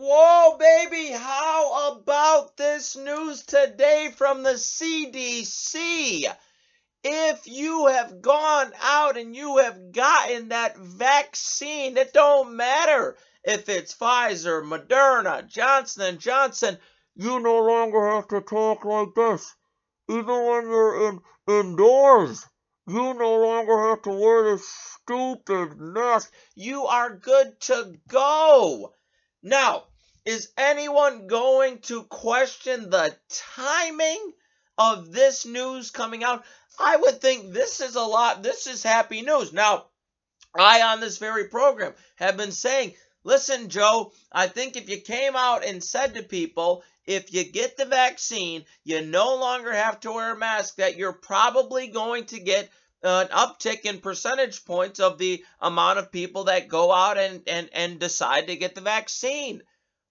Whoa, baby, how about this news today from the CDC? If you have gone out and you have gotten that vaccine, it don't matter if it's Pfizer, Moderna, Johnson & Johnson, you no longer have to talk like this. Even when you're in indoors, you no longer have to wear this stupid mask. You are good to go. Now, is anyone going to question the timing of this news coming out? I would think this is a lot, this is happy news. Now, I on this very program have been saying, listen, Joe, I think if you came out and said to people, if you get the vaccine, you no longer have to wear a mask, that you're probably going to get an uptick in percentage points of the amount of people that go out and, and, and decide to get the vaccine.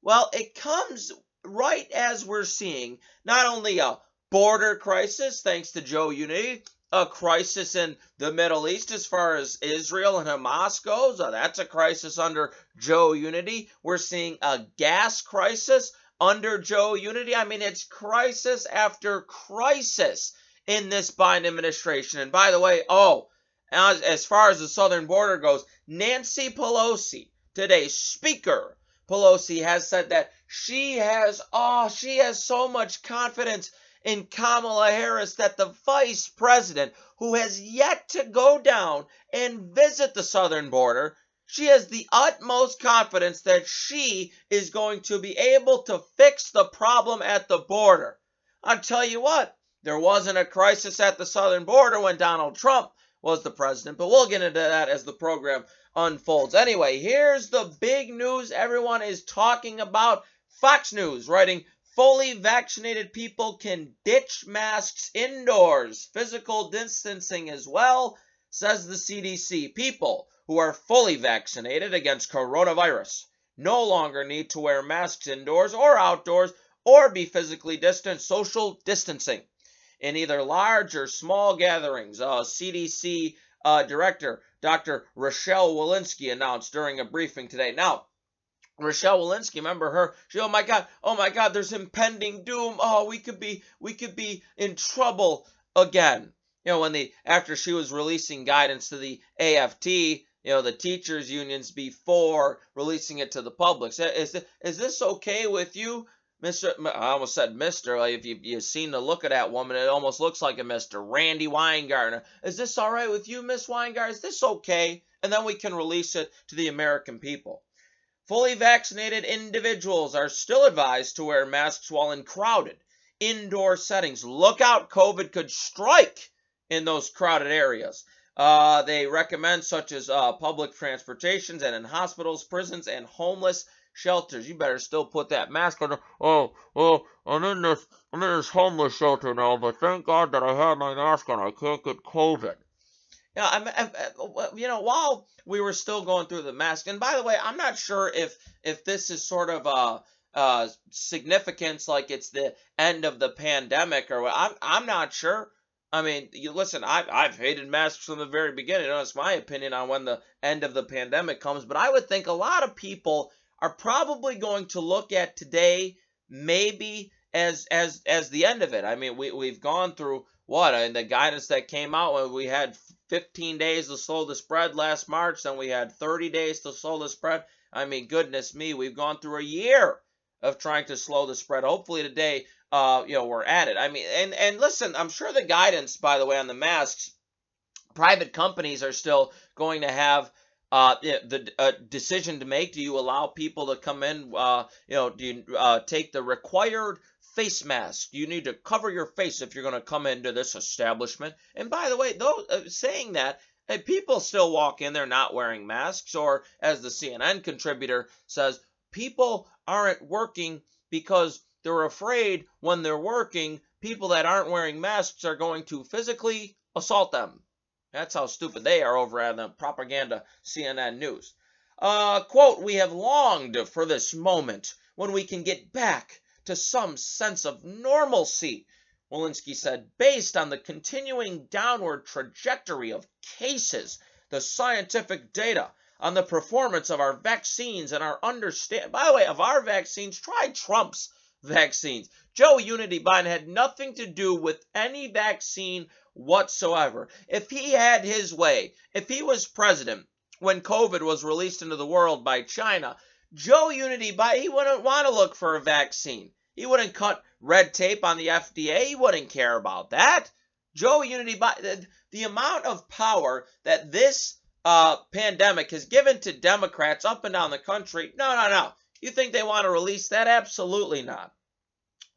Well, it comes right as we're seeing not only a border crisis, thanks to Joe Unity, a crisis in the Middle East as far as Israel and Hamas goes. Uh, that's a crisis under Joe Unity. We're seeing a gas crisis under Joe Unity. I mean, it's crisis after crisis in this Biden administration. And by the way, oh, as, as far as the southern border goes, Nancy Pelosi, today's speaker, Pelosi has said that she has, oh, she has so much confidence in Kamala Harris that the vice president, who has yet to go down and visit the southern border, she has the utmost confidence that she is going to be able to fix the problem at the border. I'll tell you what, there wasn't a crisis at the southern border when Donald Trump was the president, but we'll get into that as the program unfolds. Anyway, here's the big news everyone is talking about. Fox News writing fully vaccinated people can ditch masks indoors, physical distancing as well, says the CDC. People who are fully vaccinated against coronavirus no longer need to wear masks indoors or outdoors or be physically distant, social distancing in either large or small gatherings. Uh, CDC uh, Director Dr. Rochelle Walensky announced during a briefing today. Now, Rochelle Walensky, remember her? She, oh my God, oh my God, there's impending doom. Oh, we could be, we could be in trouble again. You know, when the after she was releasing guidance to the AFT, you know, the teachers unions before releasing it to the public. Is, is this okay with you? Mr. I almost said Mr. Like if you, you've seen the look of that woman, it almost looks like a Mr. Randi Weingarten. Is this all right with you, Miss Weingarten? Is this okay? And then we can release it to the American people. Fully vaccinated individuals are still advised to wear masks while in crowded indoor settings. Look out, COVID could strike in those crowded areas. Uh, they recommend such as uh, public transportations and in hospitals, prisons, and homeless shelters. You better still put that mask on. Oh, oh, I'm in this, I'm in this homeless shelter now, but thank God that I have my mask on. I can't get COVID. Yeah, I'm, I'm, you know, while we were still going through the mask, and by the way, I'm not sure if if this is sort of a uh, significance, like it's the end of the pandemic, or what. I'm I'm not sure. I mean, you listen. I've I've hated masks from the very beginning. That's my opinion on when the end of the pandemic comes. But I would think a lot of people are probably going to look at today maybe as as as the end of it. I mean, we we've gone through what and the guidance that came out when we had 15 days to slow the spread last March, then we had 30 days to slow the spread. I mean, goodness me, we've gone through a year of trying to slow the spread. Hopefully today, uh, you know, we're at it. I mean, and and listen, I'm sure the guidance, by the way, on the masks, private companies are still going to have uh, the uh, decision to make. Do you allow people to come in? Uh, you know, do you uh, take the required face mask? You need to cover your face if you're going to come into this establishment. And by the way, though, uh, saying that, hey, people still walk in there not wearing masks, or as the CNN contributor says, people aren't working because they're afraid when they're working, people that aren't wearing masks are going to physically assault them. That's how stupid they are over at the propaganda CNN news. Uh, quote, we have longed for this moment when we can get back to some sense of normalcy, Walensky said, based on the continuing downward trajectory of cases, the scientific data, on the performance of our vaccines and our understand. By the way, of our vaccines, try Trump's vaccines. Joe Unity Biden had nothing to do with any vaccine whatsoever. If he had his way, if he was president when COVID was released into the world by China, Joe Unity Biden, he wouldn't want to look for a vaccine. He wouldn't cut red tape on the FDA. He wouldn't care about that. Joe Unity Biden, the amount of power that this uh, pandemic has given to Democrats up and down the country, no, no, no. You think they want to release that? Absolutely not.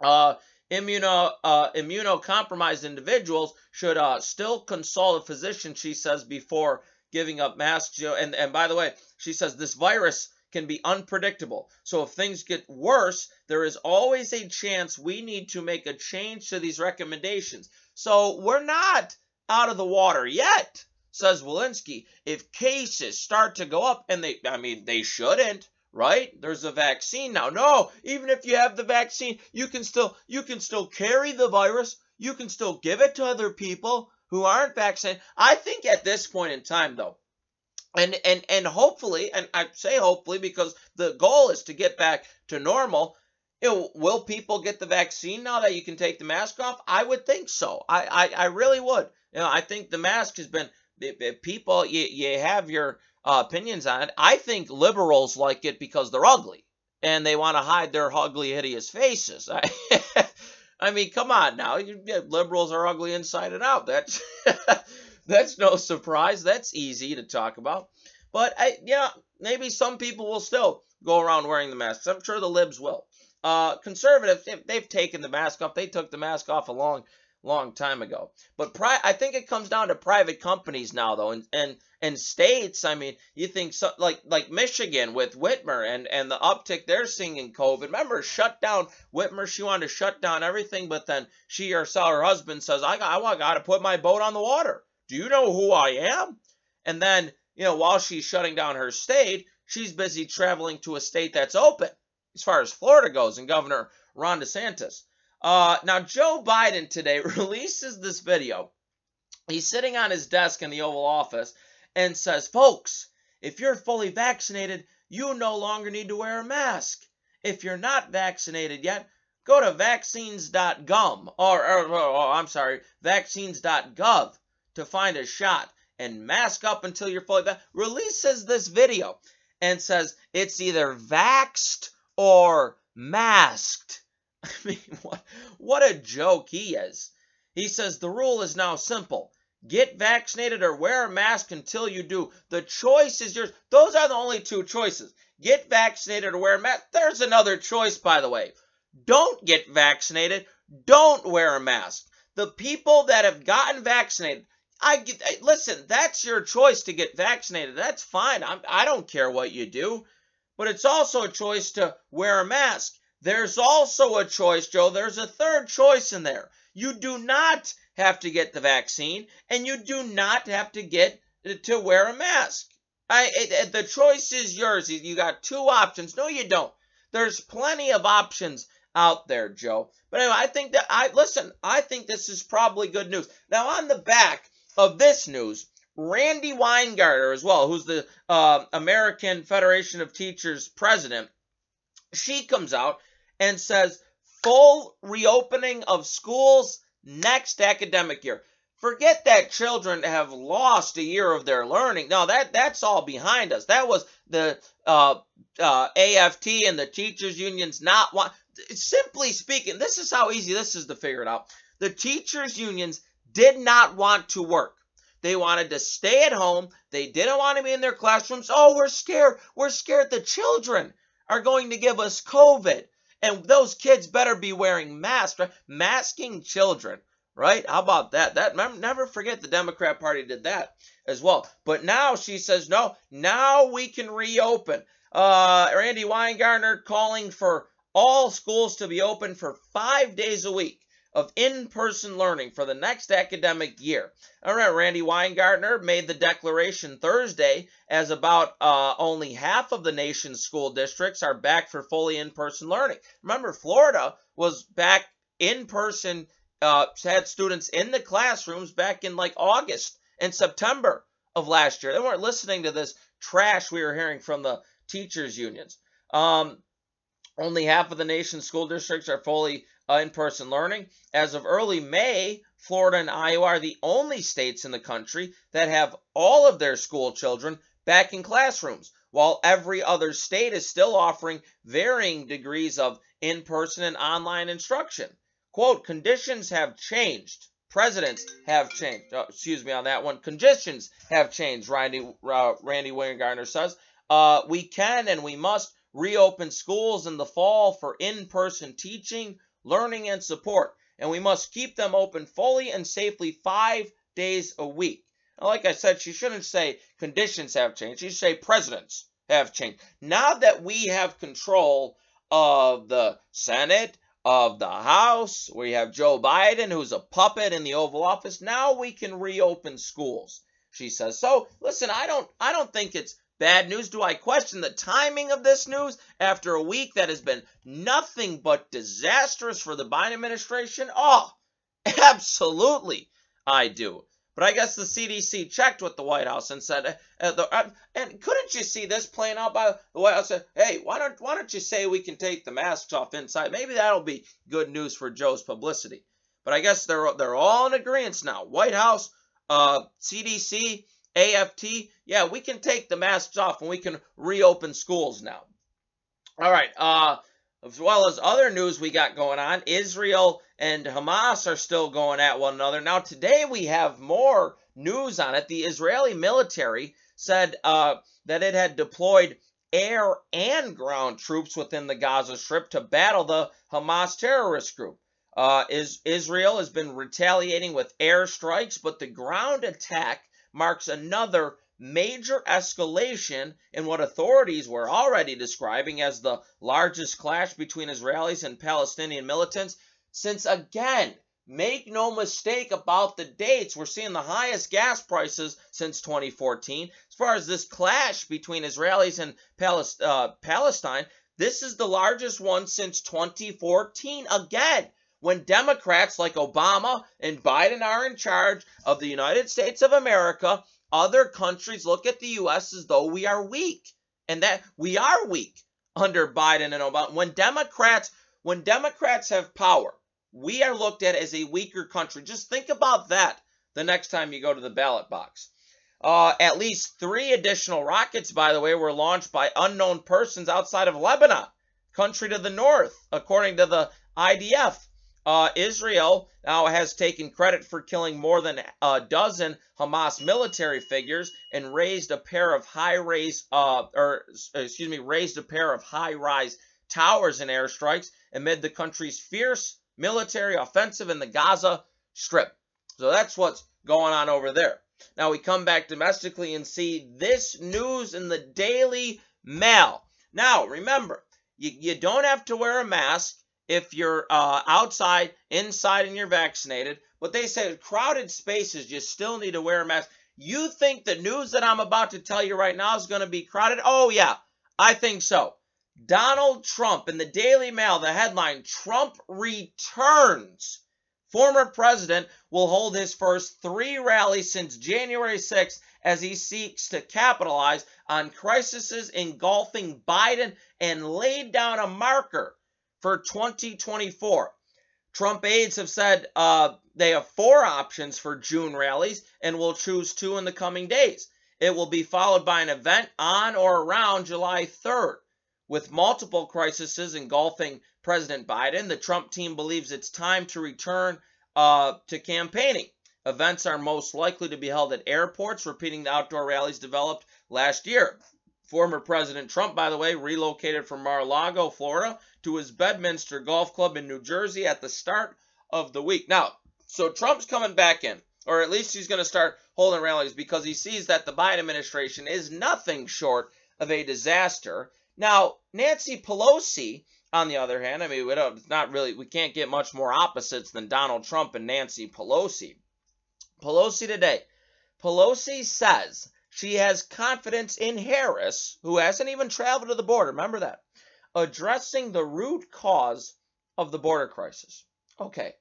Uh, immuno uh, immunocompromised individuals should uh, still consult a physician, she says, before giving up masks. And and by the way, she says this virus can be unpredictable. So if things get worse, there is always a chance we need to make a change to these recommendations. So we're not out of the water yet, says Walensky. If cases start to go up, and they, I mean, they shouldn't, right? There's a vaccine now. No, even if you have the vaccine, you can still you can still carry the virus. You can still give it to other people who aren't vaccinated. I think at this point in time though, and and and hopefully, and I say hopefully because the goal is to get back to normal. You know, will people get the vaccine now that you can take the mask off? I would think so. I I, I really would. You know, I think the mask has been people. You you have your uh, opinions on it. I think liberals like it because they're ugly and they want to hide their ugly, hideous faces. I, I mean, come on now. You, liberals are ugly inside and out. That's that's no surprise. That's easy to talk about. But I, yeah, maybe some people will still go around wearing the masks. I'm sure the libs will. Uh, conservatives, they've taken the mask off. They took the mask off a long, long time ago. But pri- I think it comes down to private companies now, though, and and and states. I mean, you think so, like like Michigan with Whitmer and and the uptick they're seeing in COVID. Remember, shut down Whitmer. She wanted to shut down everything, but then she herself, her husband says, "I got I got to put my boat on the water. Do you know who I am?" And then you know, while she's shutting down her state, she's busy traveling to a state that's open as far as Florida goes, and Governor Ron DeSantis. Uh, now, Joe Biden today releases this video. He's sitting on his desk in the Oval Office and says, Folks, if you're fully vaccinated, you no longer need to wear a mask. If you're not vaccinated yet, go to vaccines.gum or, or, or, or I'm sorry, vaccines.gov to find a shot and mask up until you're fully vaccinated. Releases this video and says it's either vaxed or masked. I mean, what, what a joke he is. He says the rule is now simple. Get vaccinated or wear a mask until you do. The choice is yours. Those are the only two choices. Get vaccinated or wear a mask. There's another choice, by the way. Don't get vaccinated. Don't wear a mask. The people that have gotten vaccinated, I get, listen, that's your choice to get vaccinated. That's fine. I'm, I don't care what you do. But it's also a choice to wear a mask. There's also a choice, Joe. There's a third choice in there. You do not have to get the vaccine, and you do not have to get to wear a mask. I, it, the choice is yours. You got two options. No, you don't. There's plenty of options out there, Joe. But anyway, I think that I listen. I think this is probably good news. Now, on the back of this news, Randi Weingarten, as well, who's the uh, American Federation of Teachers president, she comes out and says full reopening of schools next academic year. Forget that children have lost a year of their learning. No, that that's all behind us. That was the uh, uh, AFT and the teachers unions not want. Simply speaking, this is how easy this is to figure it out. The teachers unions did not want to work. They wanted to stay at home. They didn't want to be in their classrooms. Oh, we're scared. We're scared the children are going to give us COVID. And those kids better be wearing masks, right? Masking children, right? How about that? That never forget the Democrat Party did that as well. But now she says, no, now we can reopen. Uh, Randi Weingarten calling for all schools to be open for five days a week of in-person learning for the next academic year. All right, Randi Weingarten made the declaration Thursday as about uh, only half of the nation's school districts are back for fully in-person learning. Remember, Florida was back in person, uh, had students in the classrooms back in like August and September of last year. They weren't listening to this trash we were hearing from the teachers unions. Um, only half of the nation's school districts are fully uh, in-person learning. As of early May, Florida and Iowa are the only states in the country that have all of their school children back in classrooms, while every other state is still offering varying degrees of in-person and online instruction. Quote, conditions have changed. Presidents have changed. Uh, excuse me on that one. Conditions have changed, Randi, uh, Randi Weingartner says. Uh, we can and we must reopen schools in the fall for in-person teaching, learning, and support. And we must keep them open fully and safely five days a week. Now, like I said, she shouldn't say conditions have changed. She should say presidents have changed. Now that we have control of the Senate, of the House, we have Joe Biden, who's a puppet in the Oval Office. Now we can reopen schools, she says. So listen, I don't I don't think it's Bad news? Do I question the timing of this news after a week that has been nothing but disastrous for the Biden administration? Oh, absolutely, I do. But I guess the CDC checked with the White House and said, uh, the, uh, and couldn't you see this playing out by the White House? Said, hey, why don't why don't you say we can take the masks off inside? Maybe that'll be good news for Joe's publicity. But I guess they're they're all in agreement now. White House, uh, CDC, AFT, yeah, we can take the masks off and we can reopen schools now. All right, uh, as well as other news we got going on, Israel and Hamas are still going at one another. Now, today we have more news on it. The Israeli military said uh, that it had deployed air and ground troops within the Gaza Strip to battle the Hamas terrorist group. Uh, is Israel has been retaliating with airstrikes, but the ground attack marks another major escalation in what authorities were already describing as the largest clash between Israelis and Palestinian militants since again Make no mistake about the dates. We're seeing the highest gas prices since 2014. As far as this clash between Israelis and uh, Palestine, this is the largest one since 2014. Again, when Democrats like Obama and Biden are in charge of the United States of America, other countries look at the U.S. as though we are weak. And that we are weak under Biden and Obama. When Democrats, when Democrats have power, we are looked at as a weaker country. Just think about that the next time you go to the ballot box. Uh, at least three additional rockets, by the way, were launched by unknown persons outside of Lebanon, country to the north, according to the IDF. Uh, Israel now has taken credit for killing more than a dozen Hamas military figures and razed a pair of high-rise, uh, or excuse me, razed a pair of high-rise towers in airstrikes amid the country's fierce military offensive in the Gaza Strip. So that's what's going on over there. Now we come back domestically and see this news in the Daily Mail. Now remember, you, you don't have to wear a mask if you're uh, outside, inside, and you're vaccinated. But they say crowded spaces, you still need to wear a mask. You think the news that I'm about to tell you right now is going to be crowded? Oh, yeah, I think so. Donald Trump in the Daily Mail, the headline Trump returns. Former president will hold his first three rallies since January 6th as he seeks to capitalize on crises engulfing Biden and laid down a marker for 2024. Trump aides have said uh, they have four options for June rallies and will choose two in the coming days. It will be followed by an event on or around July 3rd. With multiple crises engulfing President Biden, the Trump team believes it's time to return uh, to campaigning. Events are most likely to be held at airports, repeating the outdoor rallies developed last year. Former President Trump, by the way, relocated from Mar-a-Lago, Florida, to his Bedminster Golf Club in New Jersey at the start of the week. Now, so Trump's coming back in, or at least he's going to start holding rallies because he sees that the Biden administration is nothing short of a disaster. Now, Nancy Pelosi, on the other hand, I mean, we don't, it's not really, we can't get much more opposites than Donald Trump and Nancy Pelosi. Pelosi today. Pelosi says she has confidence in Harris, who hasn't even traveled to the border. Remember that. Addressing the root cause of the border crisis. Okay.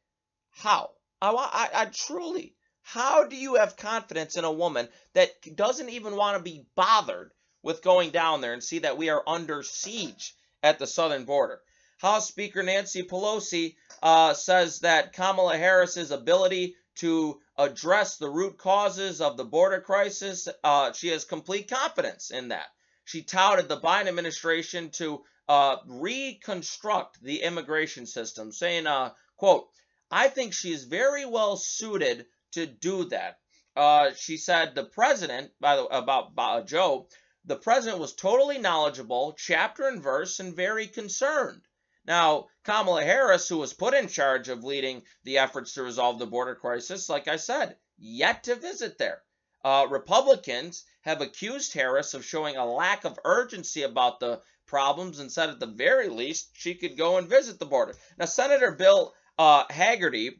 How? I, I, I truly, how do you have confidence in a woman that doesn't even want to be bothered with going down there and see that we are under siege at the southern border. House Speaker Nancy Pelosi uh, says that Kamala Harris's ability to address the root causes of the border crisis, uh, she has complete confidence in that. She touted the Biden administration to uh, reconstruct the immigration system, saying, uh, quote, I think she is very well suited to do that. Uh, she said the president, by the about, about Joe, the president was totally knowledgeable, chapter and verse, and very concerned. Now, Kamala Harris, who was put in charge of leading the efforts to resolve the border crisis, like I said, yet to visit there. Uh, Republicans have accused Harris of showing a lack of urgency about the problems and said at the very least she could go and visit the border. Now, Senator Bill uh, Hagerty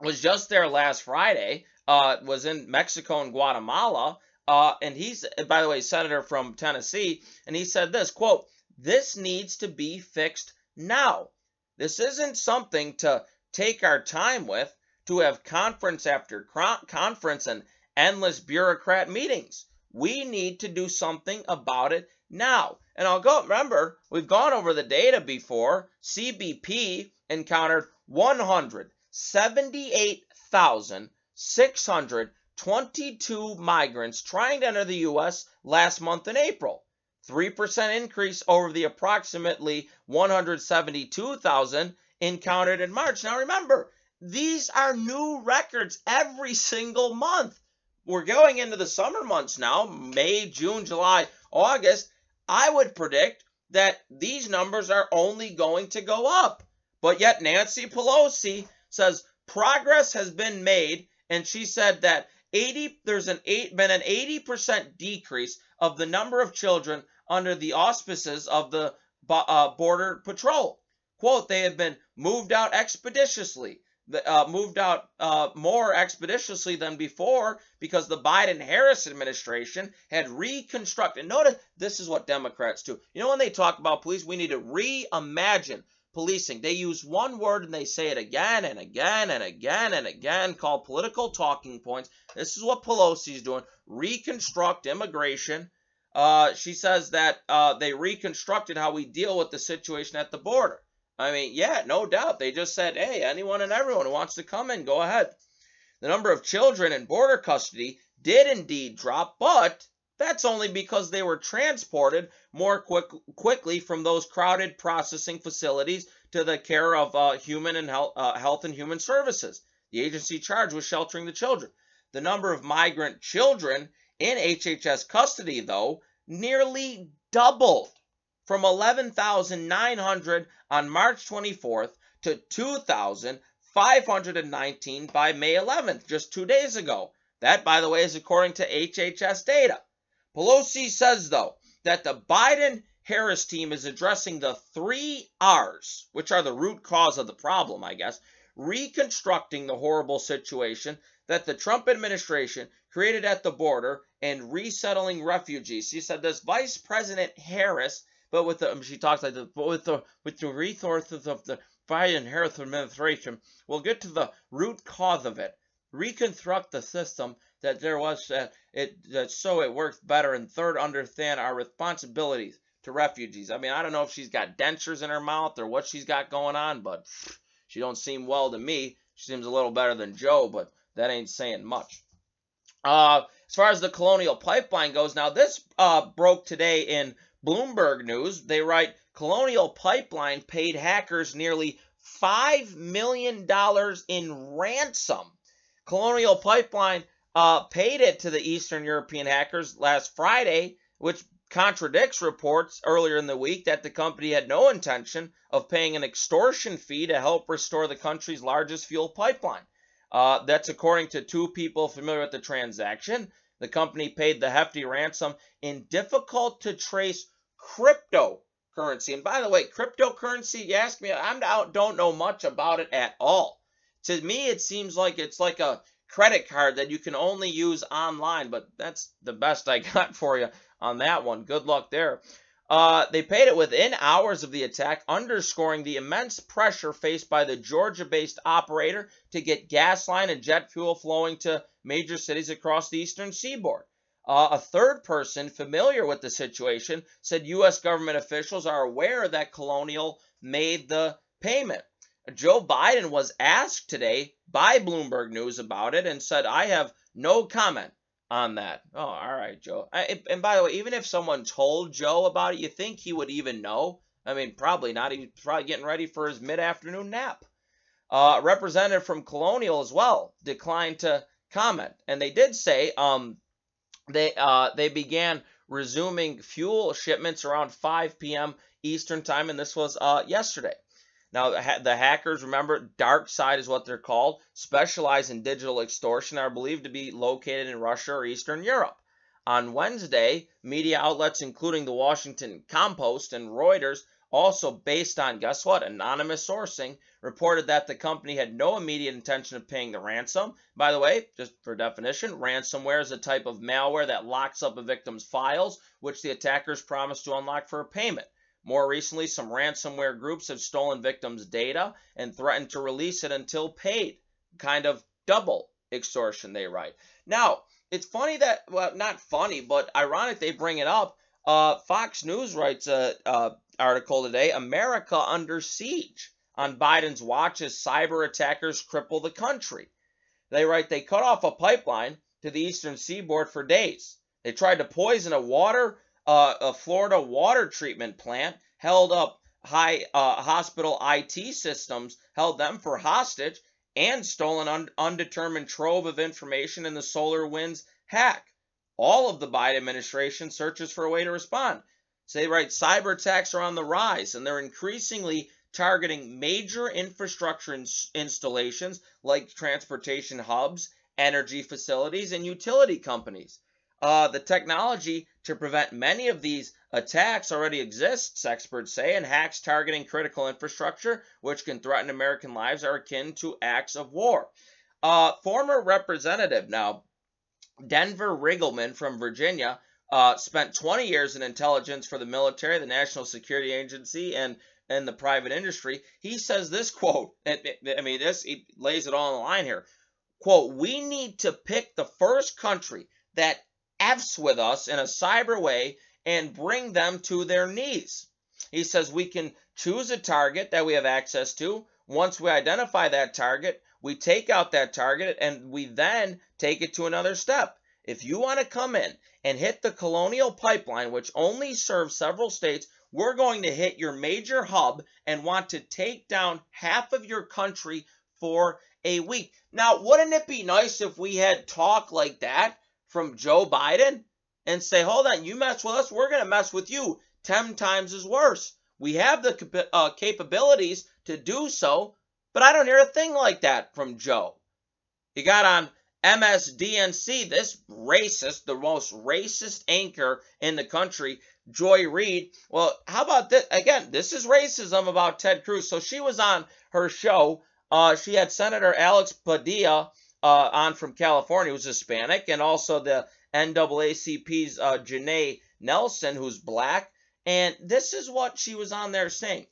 was just there last Friday, uh, was in Mexico and Guatemala, uh, and he's, by the way, senator from Tennessee, and he said this, quote, this needs to be fixed now. This isn't something to take our time with, to have conference after conference and endless bureaucrat meetings. We need to do something about it now. And I'll go, remember, we've gone over the data before. CBP encountered 178,622 migrants trying to enter the U.S. last month in April. 3% increase over the approximately 172,000 encountered in March. Now remember, these are new records every single month. We're going into the summer months now May, June, July, August. I would predict that these numbers are only going to go up. But yet, Nancy Pelosi says progress has been made, and she said that 80 there's an eight been an 80% decrease of the number of children under the auspices of the uh, border patrol. Quote, they have been moved out expeditiously, uh, moved out uh, more expeditiously than before because the Biden Harris administration had reconstructed. Notice this is what Democrats do. You know, when they talk about police, we need to reimagine policing. They use one word and they say it again and again and again and again, called political talking points. This is what Pelosi's doing reconstruct immigration uh, she says that uh, they reconstructed how we deal with the situation at the border. I mean, yeah, no doubt. They just said, hey, anyone and everyone who wants to come in, go ahead. The number of children in border custody did indeed drop, but that's only because they were transported more quick, quickly from those crowded processing facilities to the care of uh, human and health, uh, health and human services. The agency charged with sheltering the children. The number of migrant children in HHS custody, though, nearly doubled from 11,900 on March 24th to 2,519 by May 11th, just two days ago. That, by the way, is according to HHS data. Pelosi says, though, that the Biden Harris team is addressing the three R's, which are the root cause of the problem, I guess, reconstructing the horrible situation that the Trump administration created at the border and resettling refugees. She said this Vice President Harris, but with the um, she talks like the with the with the resources of the Biden Harris administration, will get to the root cause of it, reconstruct the system that there was that it that so it works better, and third, understand our responsibilities to refugees. I mean, I don't know if she's got dentures in her mouth or what she's got going on, but she don't seem well to me. She seems a little better than Joe, but that ain't saying much. Uh, as far as the Colonial Pipeline goes, now this uh, broke today in Bloomberg News. They write Colonial Pipeline paid hackers nearly $5 million in ransom. Colonial Pipeline uh, paid it to the Eastern European hackers last Friday, which contradicts reports earlier in the week that the company had no intention of paying an extortion fee to help restore the country's largest fuel pipeline. Uh, that's according to two people familiar with the transaction. The company paid the hefty ransom in difficult to trace cryptocurrency. And by the way, cryptocurrency, you ask me, I don't know much about it at all. To me, it seems like it's like a credit card that you can only use online, but that's the best I got for you on that one. Good luck there. Uh, they paid it within hours of the attack, underscoring the immense pressure faced by the Georgia based operator to get gas line and jet fuel flowing to major cities across the eastern seaboard. Uh, a third person familiar with the situation said U.S. government officials are aware that Colonial made the payment. Joe Biden was asked today by Bloomberg News about it and said, I have no comment on that. Oh, all right, Joe. I, and by the way, even if someone told Joe about it, you think he would even know? I mean, probably not. He's probably getting ready for his mid afternoon nap. Uh, representative from Colonial as well declined to comment. And they did say um, they uh, they began resuming fuel shipments around 5 p.m. Eastern time, and this was uh, yesterday. Now, the hackers, remember, DarkSide is what they're called, specialize in digital extortion, are believed to be located in Russia or Eastern Europe. On Wednesday, media outlets including the Washington Compost and Reuters, also based on, guess what, anonymous sourcing, reported that the company had no immediate intention of paying the ransom. By the way, just for definition, ransomware is a type of malware that locks up a victim's files, which the attackers promise to unlock for a payment. More recently, some ransomware groups have stolen victims' data and threatened to release it until paid. Kind of double extortion, they write. Now, it's funny that, well, not funny, but ironic they bring it up. Uh, Fox News writes a, a article today America under siege on Biden's watch as cyber attackers cripple the country. They write they cut off a pipeline to the eastern seaboard for days. They tried to poison a water uh, a Florida water treatment plant held up high uh, hospital IT systems, held them for hostage, and stolen un- undetermined trove of information in the SolarWinds hack. All of the Biden administration searches for a way to respond. So they write cyber attacks are on the rise, and they're increasingly targeting major infrastructure ins- installations like transportation hubs, energy facilities, and utility companies. Uh, the technology to prevent many of these attacks already exists, experts say, and hacks targeting critical infrastructure, which can threaten American lives, are akin to acts of war. Uh, former representative now, Denver Riggleman from Virginia, uh, spent 20 years in intelligence for the military, the National Security Agency, and and the private industry. He says this quote. I mean, this he lays it all on the line here. Quote: We need to pick the first country that F's with us in a cyber way and bring them to their knees. He says we can choose a target that we have access to. Once we identify that target, we take out that target and we then take it to another step. If you want to come in and hit the colonial pipeline, which only serves several states, we're going to hit your major hub and want to take down half of your country for a week. Now, wouldn't it be nice if we had talk like that from Joe Biden and say, hold on, you mess with us, we're going to mess with you 10 times as worse. We have the uh, capabilities to do so, but I don't hear a thing like that from Joe. He got on MSDNC, this racist, the most racist anchor in the country, Joy Reid. Well, how about this? Again, this is racism about Ted Cruz. So she was on her show. Uh, she had Senator Alex Padilla uh, on from California who's Hispanic, and also the NAACP's uh, Janai Nelson, who's black. And this is what she was on there saying.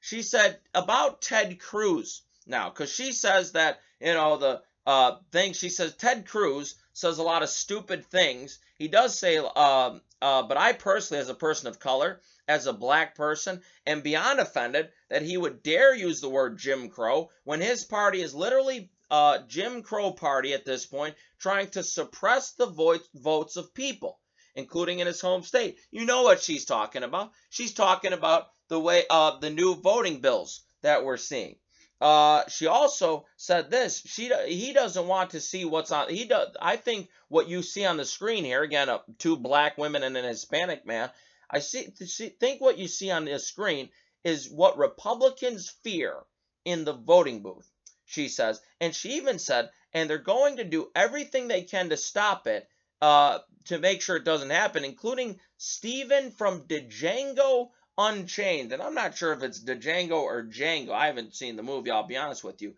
She said about Ted Cruz now, because she says that, you know, the uh, thing, she says Ted Cruz says a lot of stupid things. He does say, uh, uh, but I personally, as a person of color, as a black person, am beyond offended that he would dare use the word Jim Crow when his party is literally uh, Jim Crow party at this point, trying to suppress the vo- votes of people, including in his home state. You know what she's talking about. She's talking about the way uh, the new voting bills that we're seeing. Uh, she also said this. She he doesn't want to see what's on. He does. I think what you see on the screen here again, uh, two black women and an Hispanic man. I see, see. Think what you see on this screen is what Republicans fear in the voting booth she says. And she even said, and they're going to do everything they can to stop it, uh, to make sure it doesn't happen, including Stephen from Django Unchained. And I'm not sure if it's Django or Django. I haven't seen the movie, I'll be honest with you.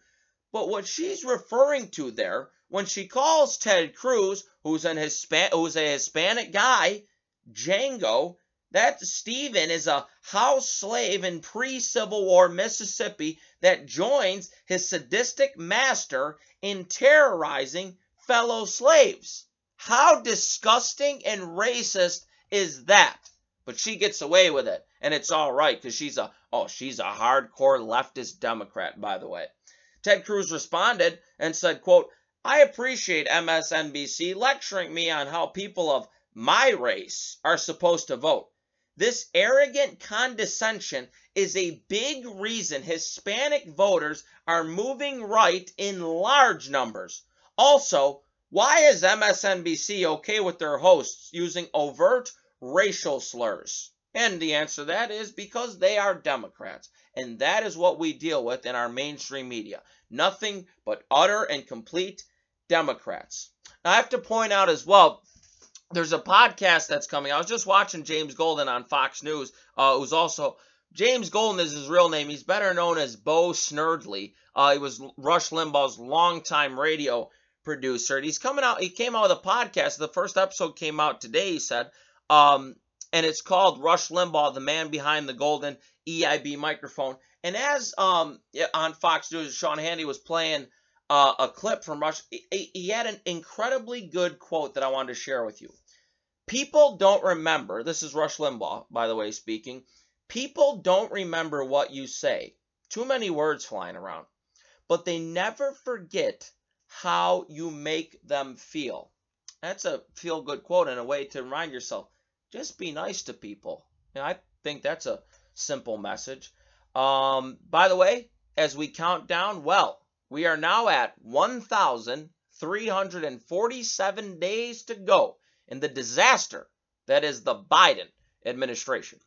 But what she's referring to there, when she calls Ted Cruz, who's an Hispan- who's a Hispanic guy, Django, that Stephen is a house slave in pre Civil War Mississippi that joins his sadistic master in terrorizing fellow slaves. How disgusting and racist is that? But she gets away with it, and it's all right because she's a oh she's a hardcore leftist Democrat, by the way. Ted Cruz responded and said, quote, I appreciate MSNBC lecturing me on how people of my race are supposed to vote. This arrogant condescension is a big reason Hispanic voters are moving right in large numbers. Also, why is MSNBC okay with their hosts using overt racial slurs? And the answer to that is because they are Democrats. And that is what we deal with in our mainstream media. Nothing but utter and complete Democrats. Now, I have to point out as well, there's a podcast that's coming. I was just watching James Golden on Fox News, uh, who's also James Golden is his real name. He's better known as Bo Snerdley. Uh, he was Rush Limbaugh's longtime radio producer. And he's coming out. He came out with a podcast. The first episode came out today. He said, um, and it's called Rush Limbaugh, the man behind the golden EIB microphone. And as um, on Fox News, Sean Hannity was playing uh, a clip from Rush. He, had an incredibly good quote that I wanted to share with you. People don't remember. This is Rush Limbaugh, by the way, speaking. People don't remember what you say. Too many words flying around. But they never forget how you make them feel. That's a feel good quote and a way to remind yourself just be nice to people. And I think that's a simple message. Um, by the way, as we count down, well, we are now at 1,347 days to go in the disaster that is the Biden administration.